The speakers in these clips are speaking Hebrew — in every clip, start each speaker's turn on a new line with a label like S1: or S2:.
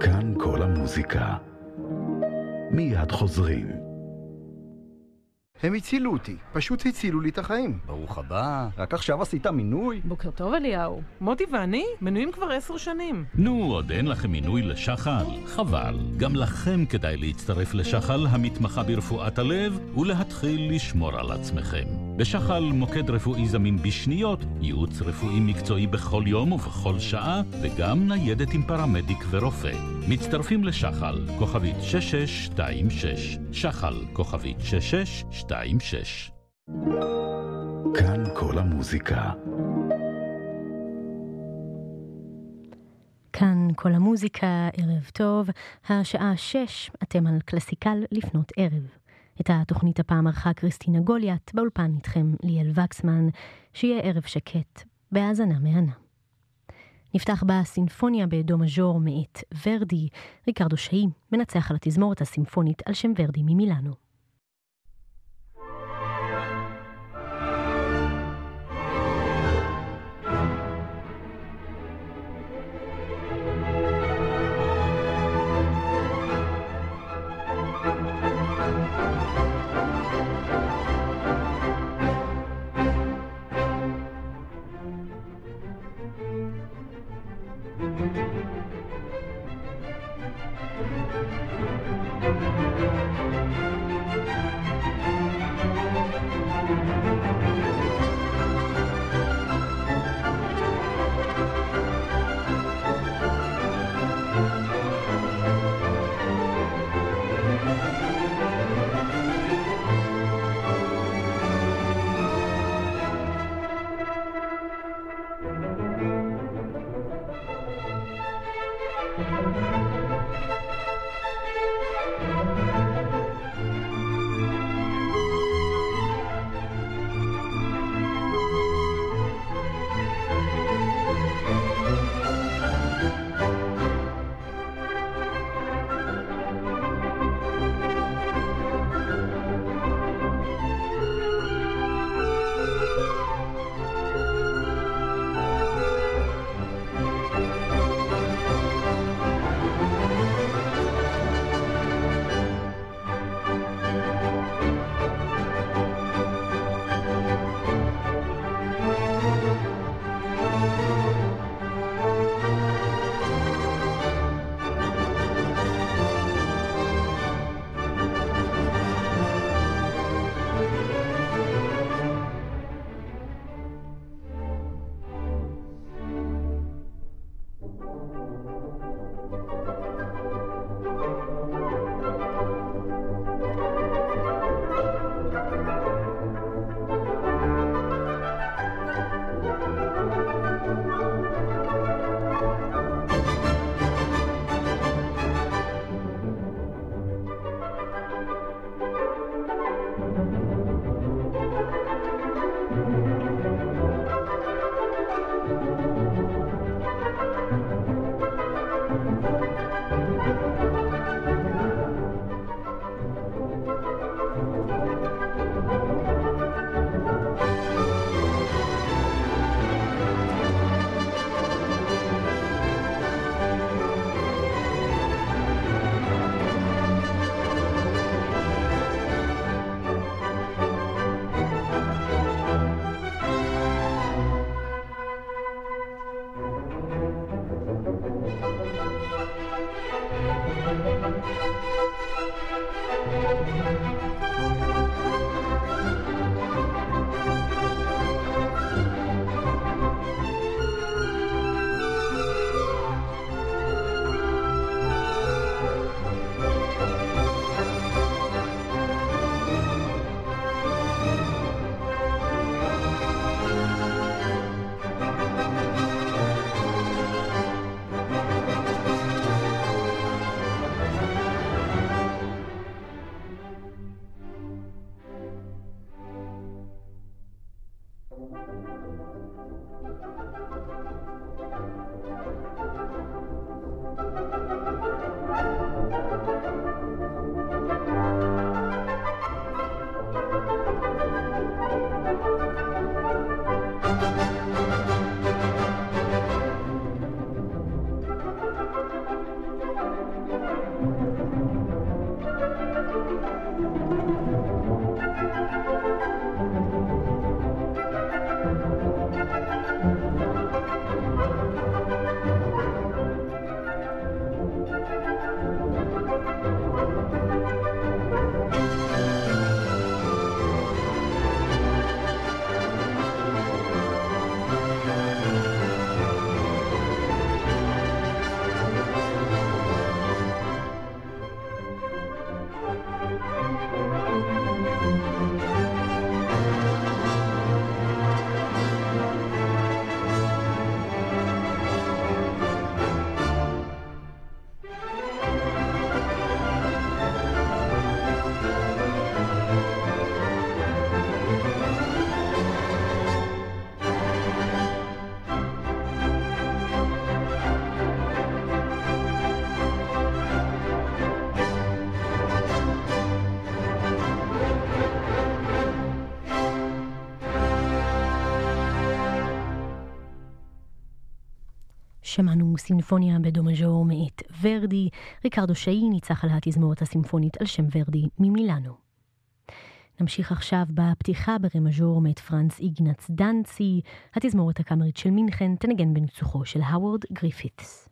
S1: כאן כל המוזיקה. מיד חוזרים.
S2: הם הצילו אותי, פשוט הצילו לי את החיים.
S3: ברוך הבא, רק עכשיו עשית מינוי?
S4: בוקר טוב אליהו. מוטי ואני מנויים כבר עשר שנים.
S5: נו, עוד אין לכם מינוי לשחל? חבל. גם לכם כדאי להצטרף לשחל המתמחה ברפואת הלב ולהתחיל לשמור על עצמכם. בשחל מוקד רפואי זמין בשניות, ייעוץ רפואי מקצועי בכל יום ובכל שעה, וגם ניידת עם פרמדיק ורופא. מצטרפים לשחל, כוכבית 6626. שחל, כוכבית 6626.
S1: כאן כל המוזיקה.
S6: כאן כל המוזיקה, ערב טוב, השעה שש, אתם על קלאסיקל לפנות ערב. את התוכנית הפעם ערכה קריסטינה גוליאט, באולפן איתכם ליאל וקסמן, שיהיה ערב שקט, בהאזנה מהנה. נפתח בסינפוניה בדו מז'ור מאת ורדי, ריקרדו שאי, מנצח על התזמורת הסימפונית על שם ורדי ממילאנו. שמענו סימפוניה בדו מז'ור מאת ורדי, ריקרדו שאי ניצח על התזמורת הסימפונית על שם ורדי ממילאנו. נמשיך עכשיו בפתיחה ברמז'ור מאת פרנס איגנץ דנצי, התזמורת הקאמרית של מינכן תנגן בניצוחו של האוורד גריפית'ס.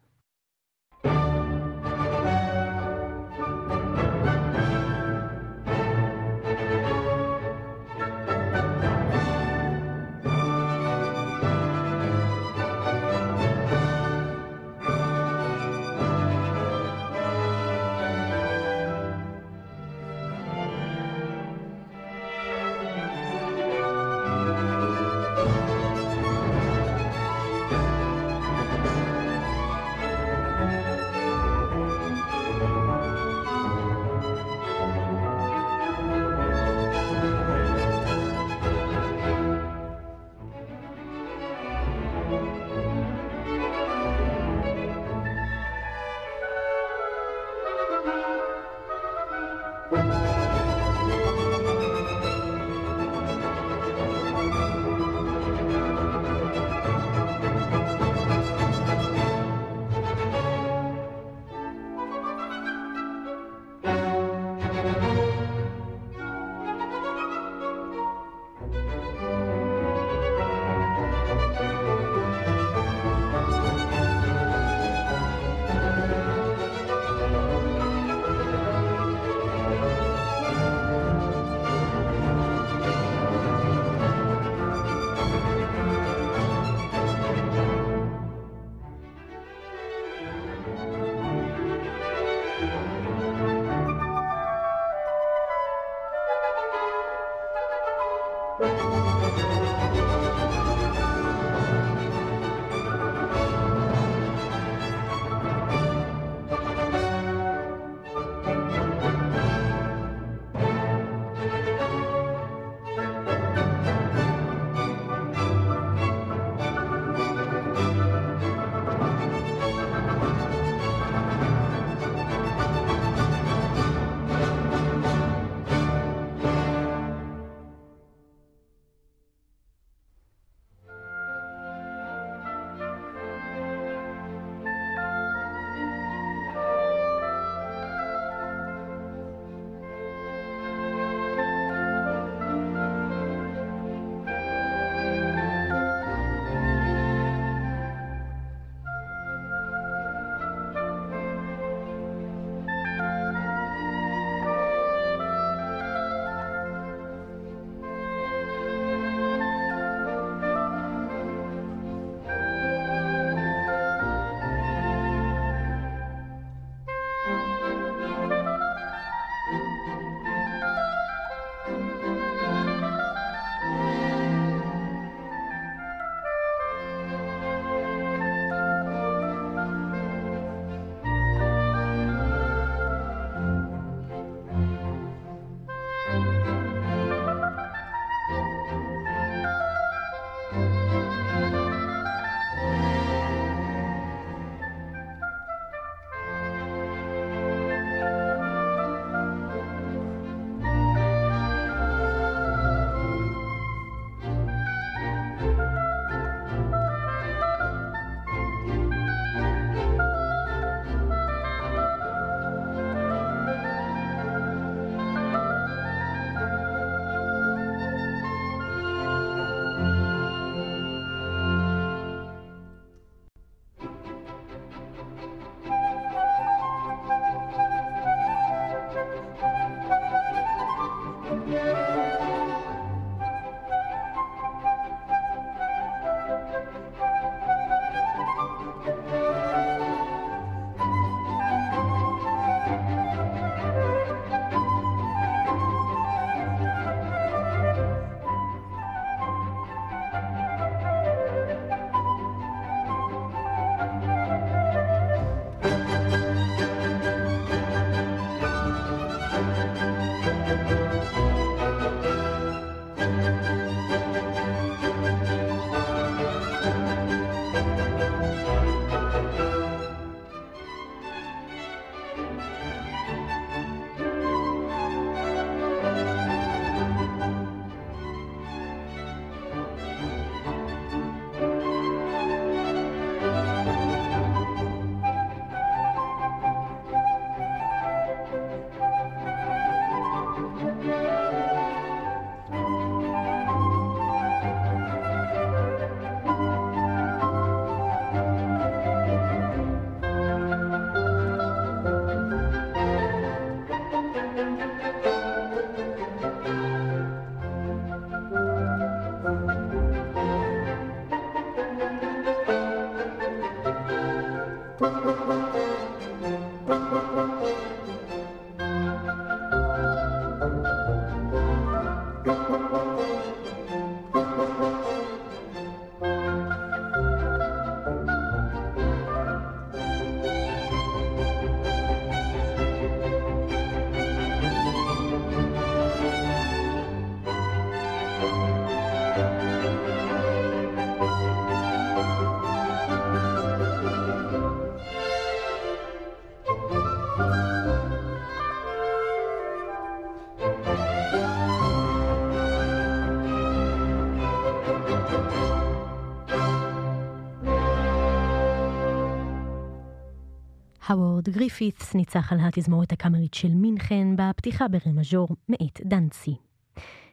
S6: הוורד גריפית'ס ניצח על התזמורת הקאמרית של מינכן בפתיחה ברה מז'ור מאת דנצי.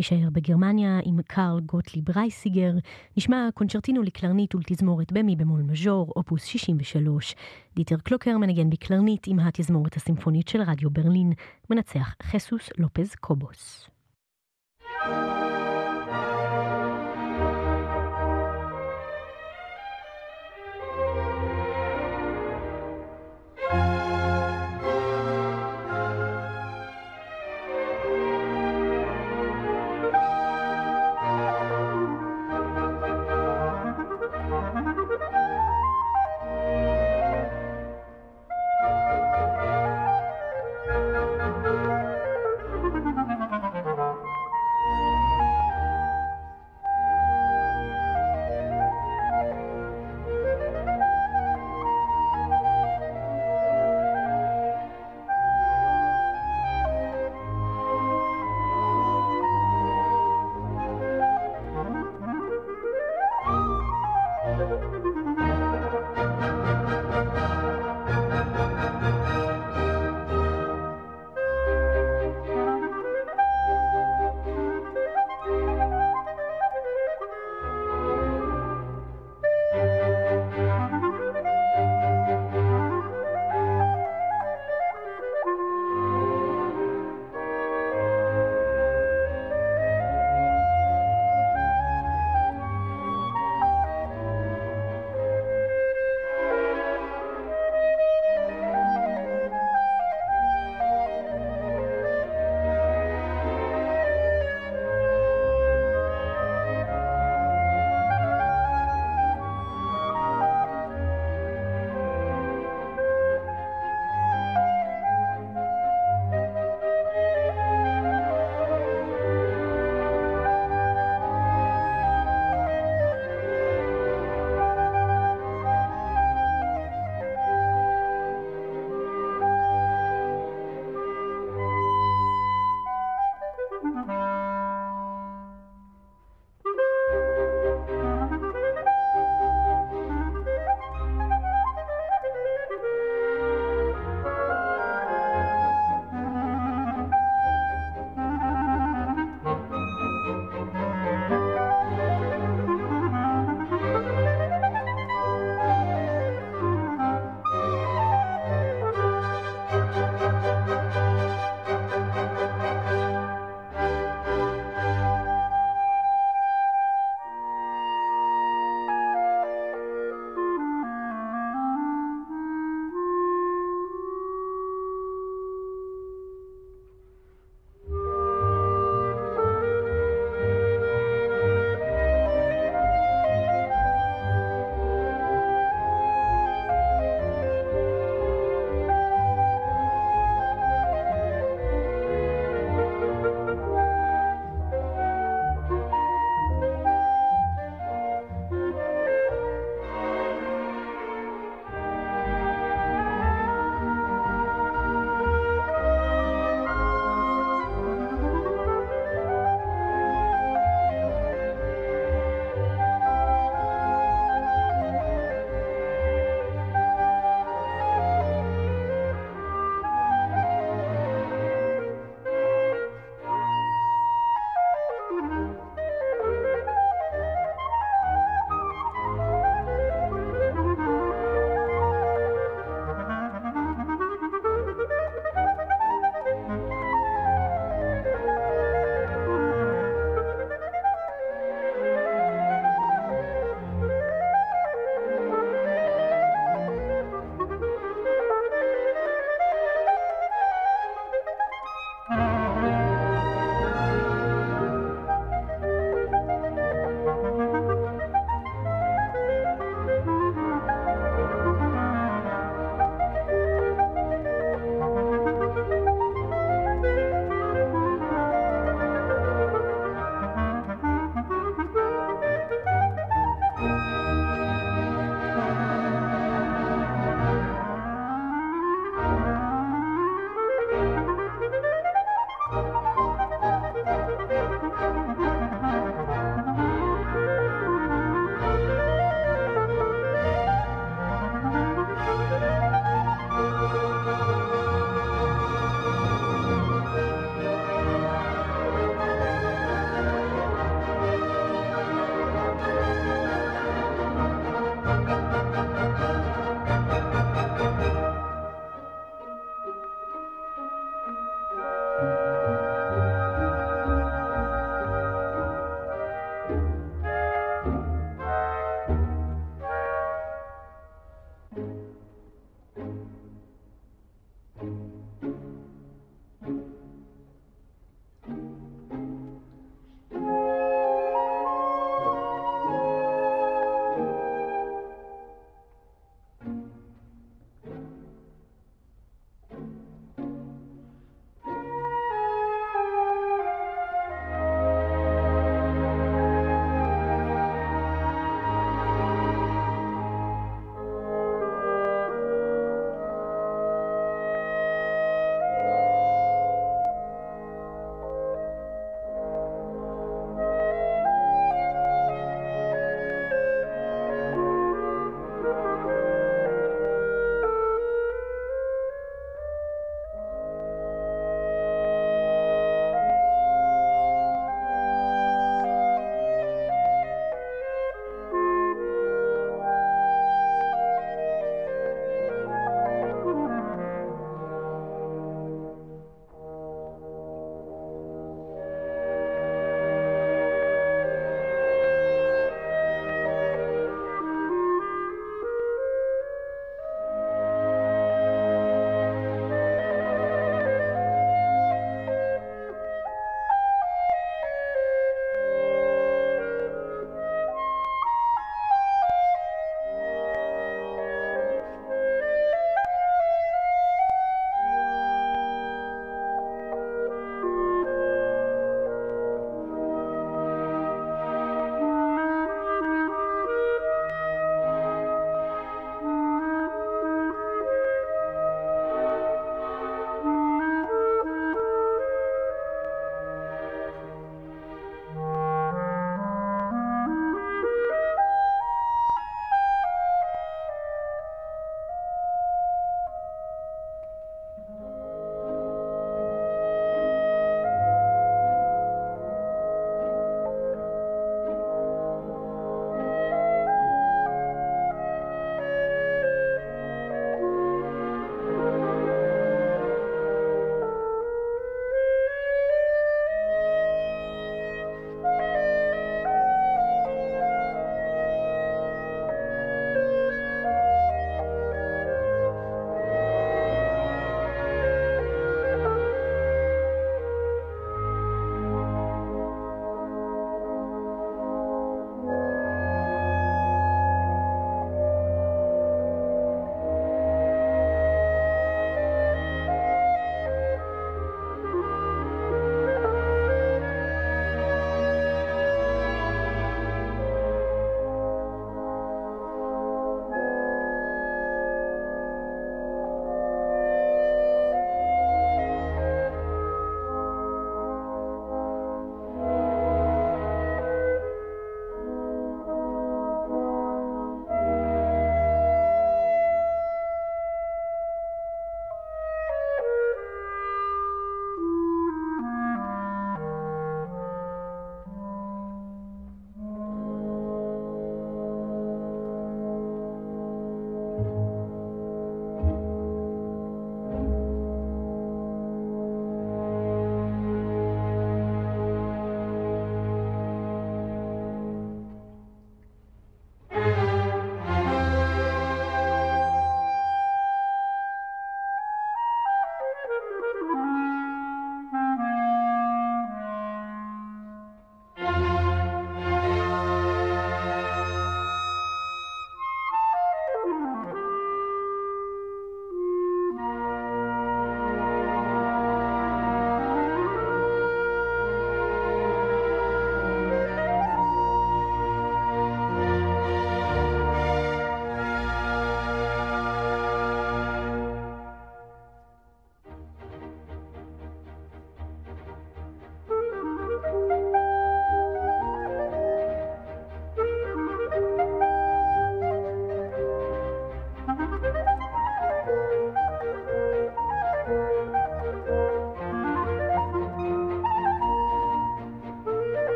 S6: נשאר בגרמניה עם קארל גוטליב רייסיגר, נשמע קונצ'רטינו לקלרנית ולתזמורת במי במול מז'ור, אופוס 63. דיטר קלוקר מנגן בקלרנית עם התזמורת הסימפונית של רדיו ברלין, מנצח חסוס לופז קובוס. thank you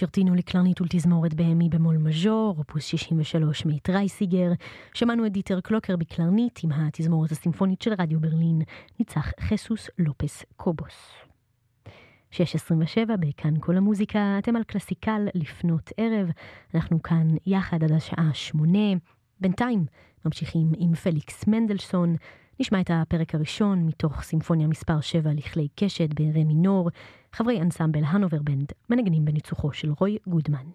S6: קונצ'רטינו לקלרנית ולתזמורת במי במול מז'ור, אופוס 63 מאת רייסיגר. שמענו את דיטר קלוקר בקלרנית עם התזמורת הסימפונית של רדיו ברלין, ניצח חסוס לופס קובוס. 6.27 בכאן כל המוזיקה, אתם על קלאסי קל לפנות ערב, אנחנו כאן יחד עד השעה 8. בינתיים ממשיכים עם פליקס מנדלסון, נשמע את הפרק הראשון מתוך סימפוניה מספר 7 לכלי קשת ברה מינור, חברי אנסמבל הנובר בנד מנגנים בניצוחו של רוי גודמן.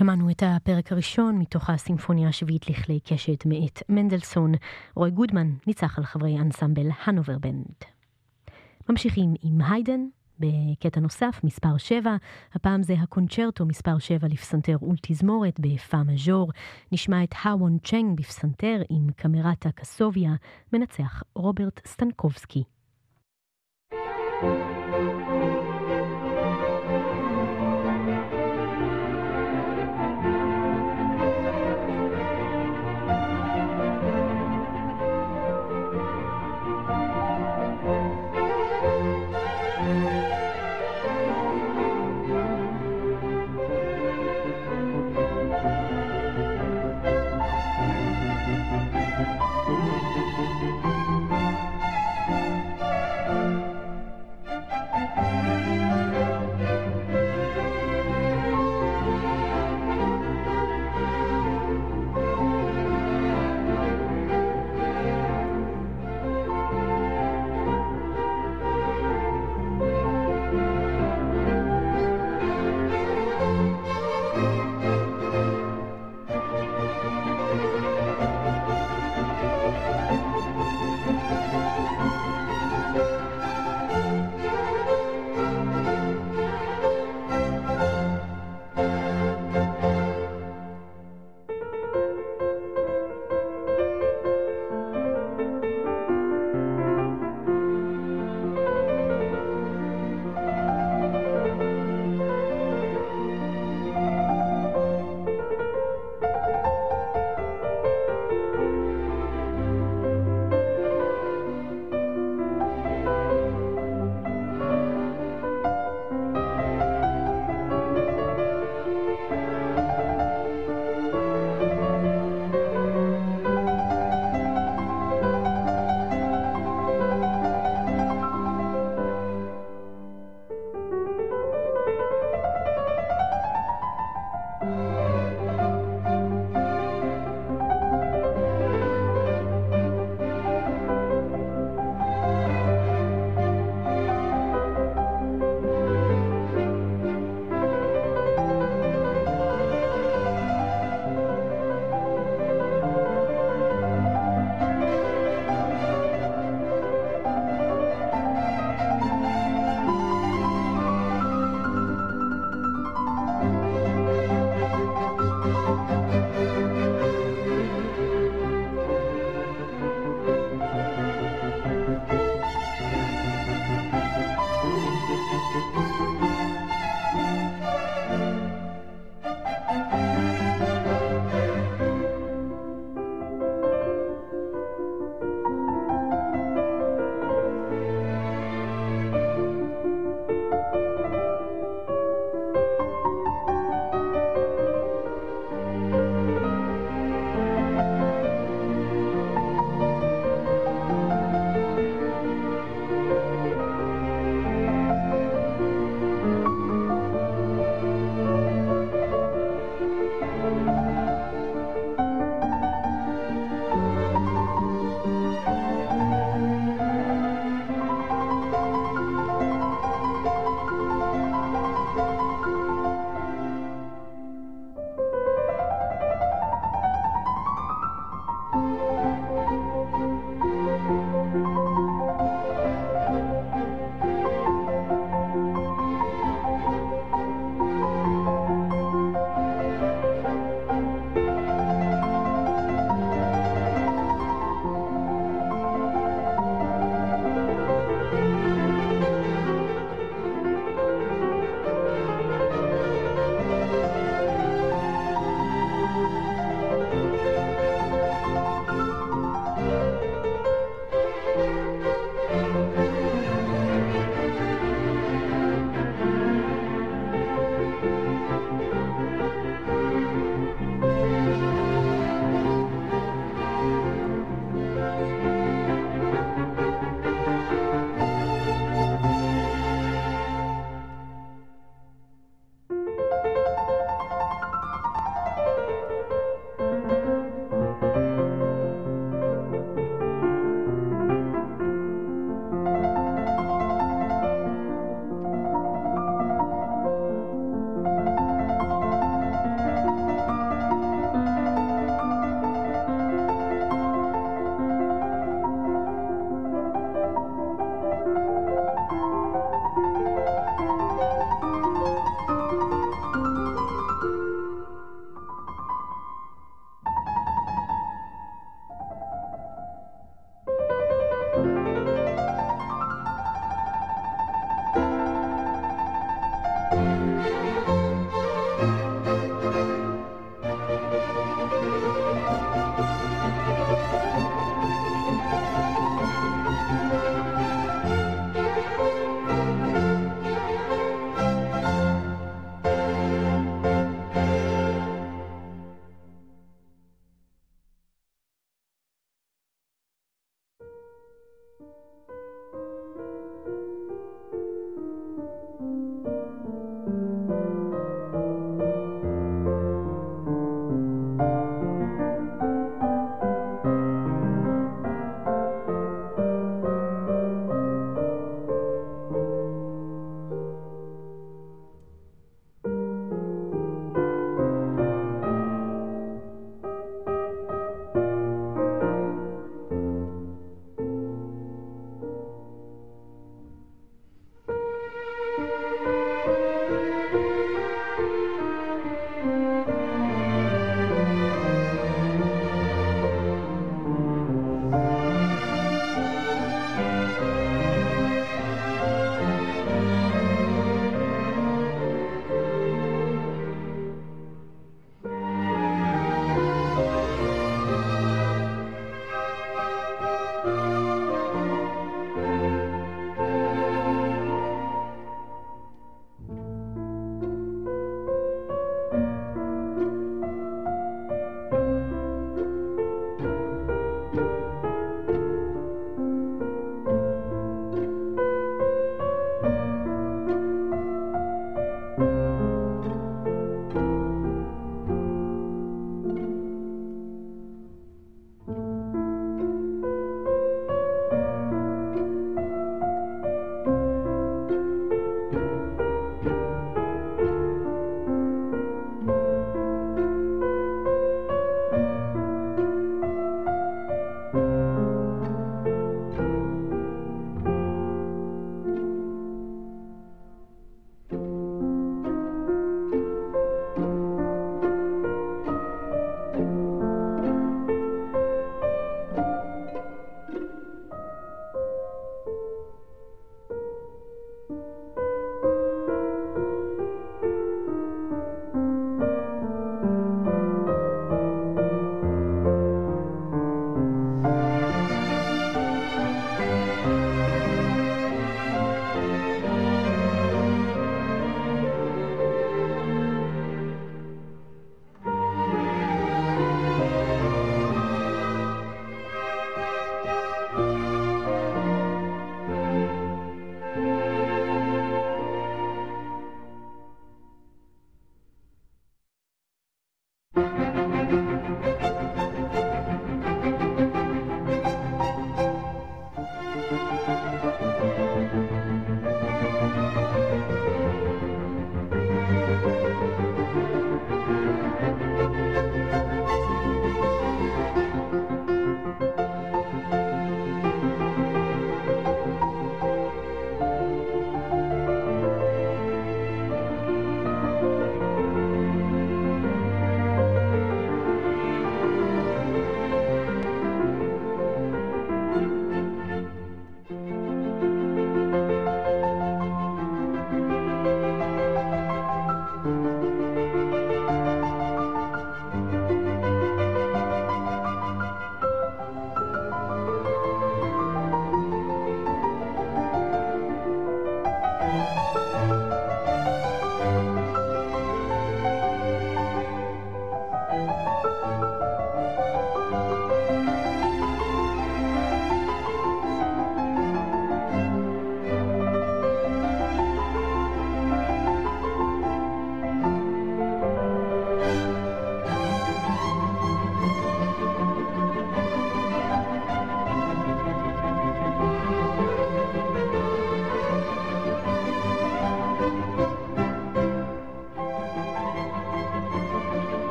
S6: שמענו את הפרק הראשון מתוך הסימפוניה השביעית לכלי קשת מאת מנדלסון. רוי גודמן ניצח על חברי אנסמבל הנובר בנד. ממשיכים עם היידן, בקטע נוסף, מספר 7, הפעם זה הקונצ'רטו מספר 7 לפסנתר ולתזמורת בפא מז'ור. נשמע את האוון צ'נג בפסנתר עם קמרת הקסוביה, מנצח רוברט סטנקובסקי. thank you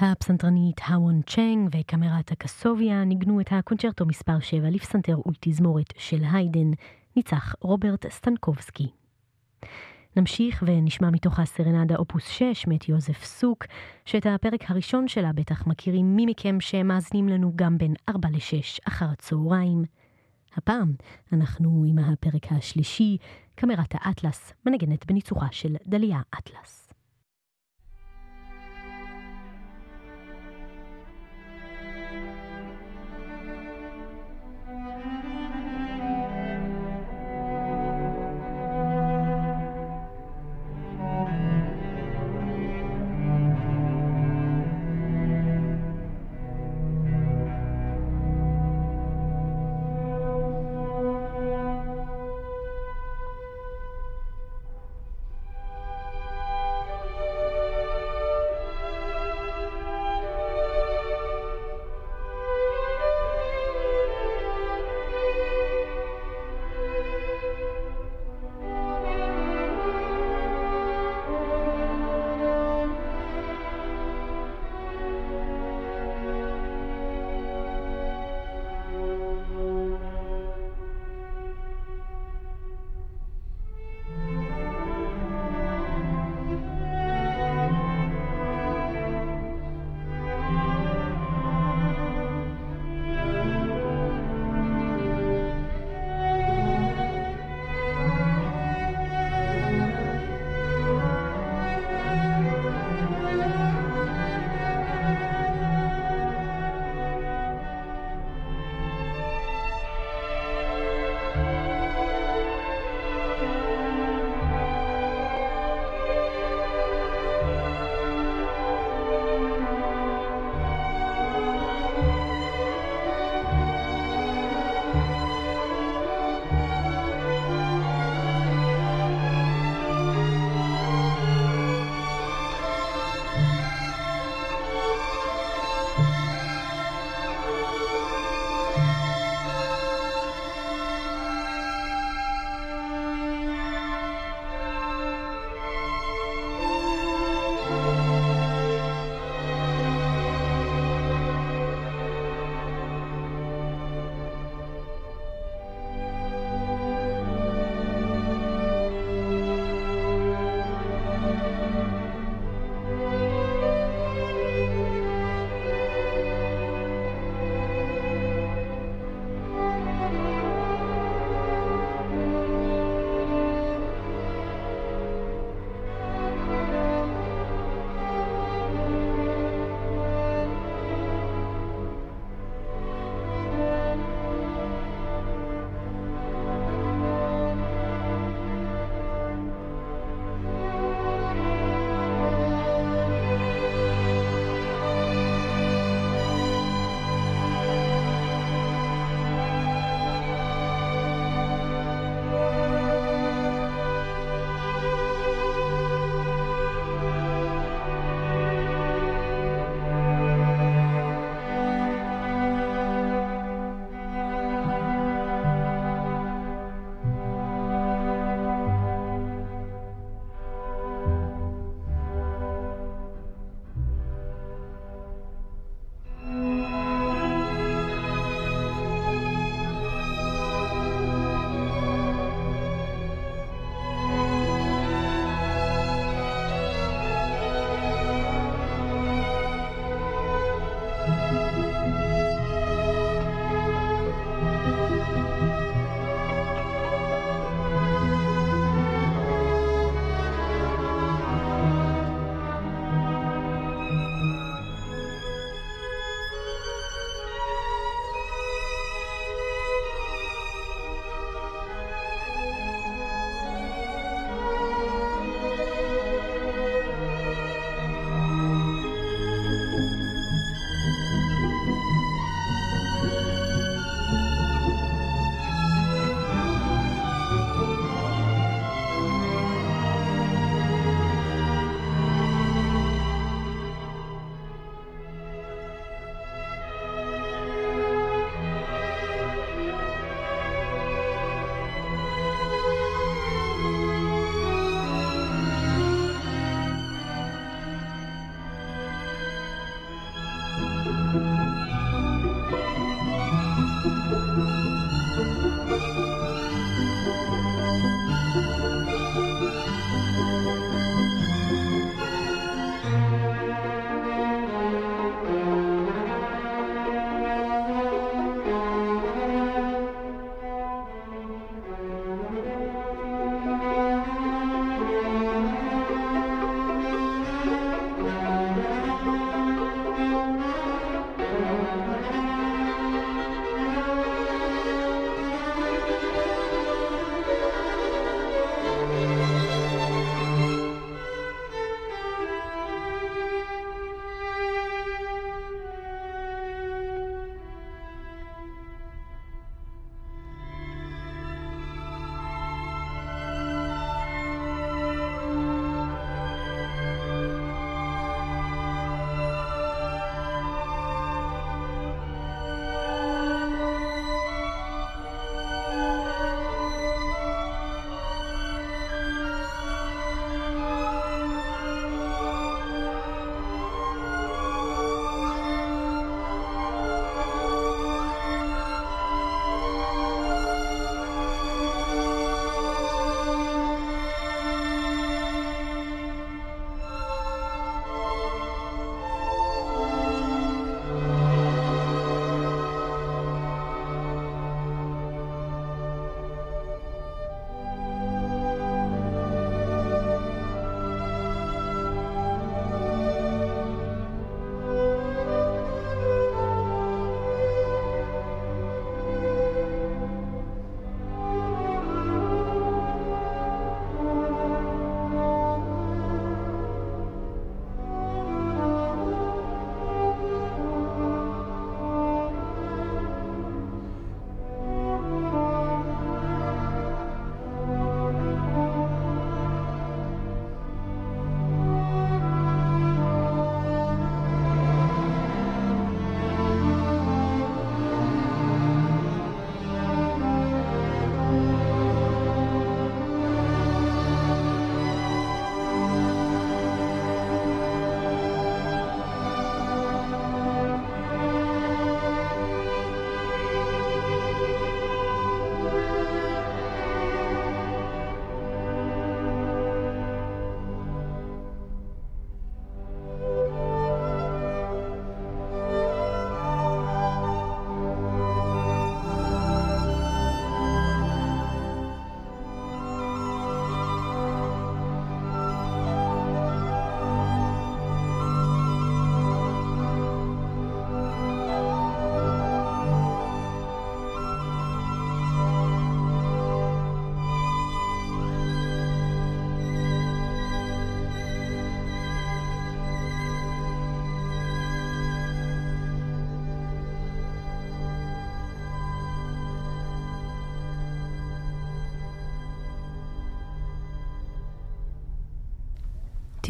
S6: הפסנתרנית האוון צ'נג וקמרת הקסוביה ניגנו את הקונצ'רטו מספר 7 לפסנתר ולתזמורת של היידן, ניצח רוברט סטנקובסקי. נמשיך ונשמע מתוך הסרנדה אופוס 6 מאת יוזף סוק, שאת הפרק הראשון שלה בטח מכירים מי מכם שמאזינים לנו גם בין 4 ל-6 אחר הצהריים. הפעם אנחנו עם הפרק השלישי, קמרת האטלס, מנגנת בניצוחה של דליה אטלס.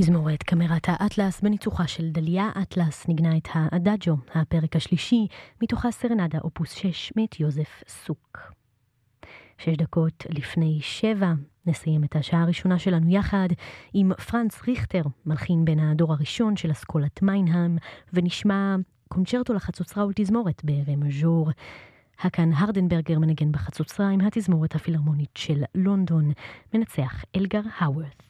S6: תזמורת קמרת האטלס בניצוחה של דליה אטלס ניגנה את האדאג'ו, הפרק השלישי, מתוך הסרנדה אופוס 6 מאת יוזף סוק. שש דקות לפני שבע, נסיים את השעה הראשונה שלנו יחד עם פרנץ ריכטר, מלחין בן הדור הראשון של אסכולת מנהיים, ונשמע קונצ'רטו לחצוצרה ולתזמורת ברה מז'ור. הקאן הרדנברגר מנגן בחצוצרה עם התזמורת הפילהרמונית של לונדון, מנצח אלגר האוורת.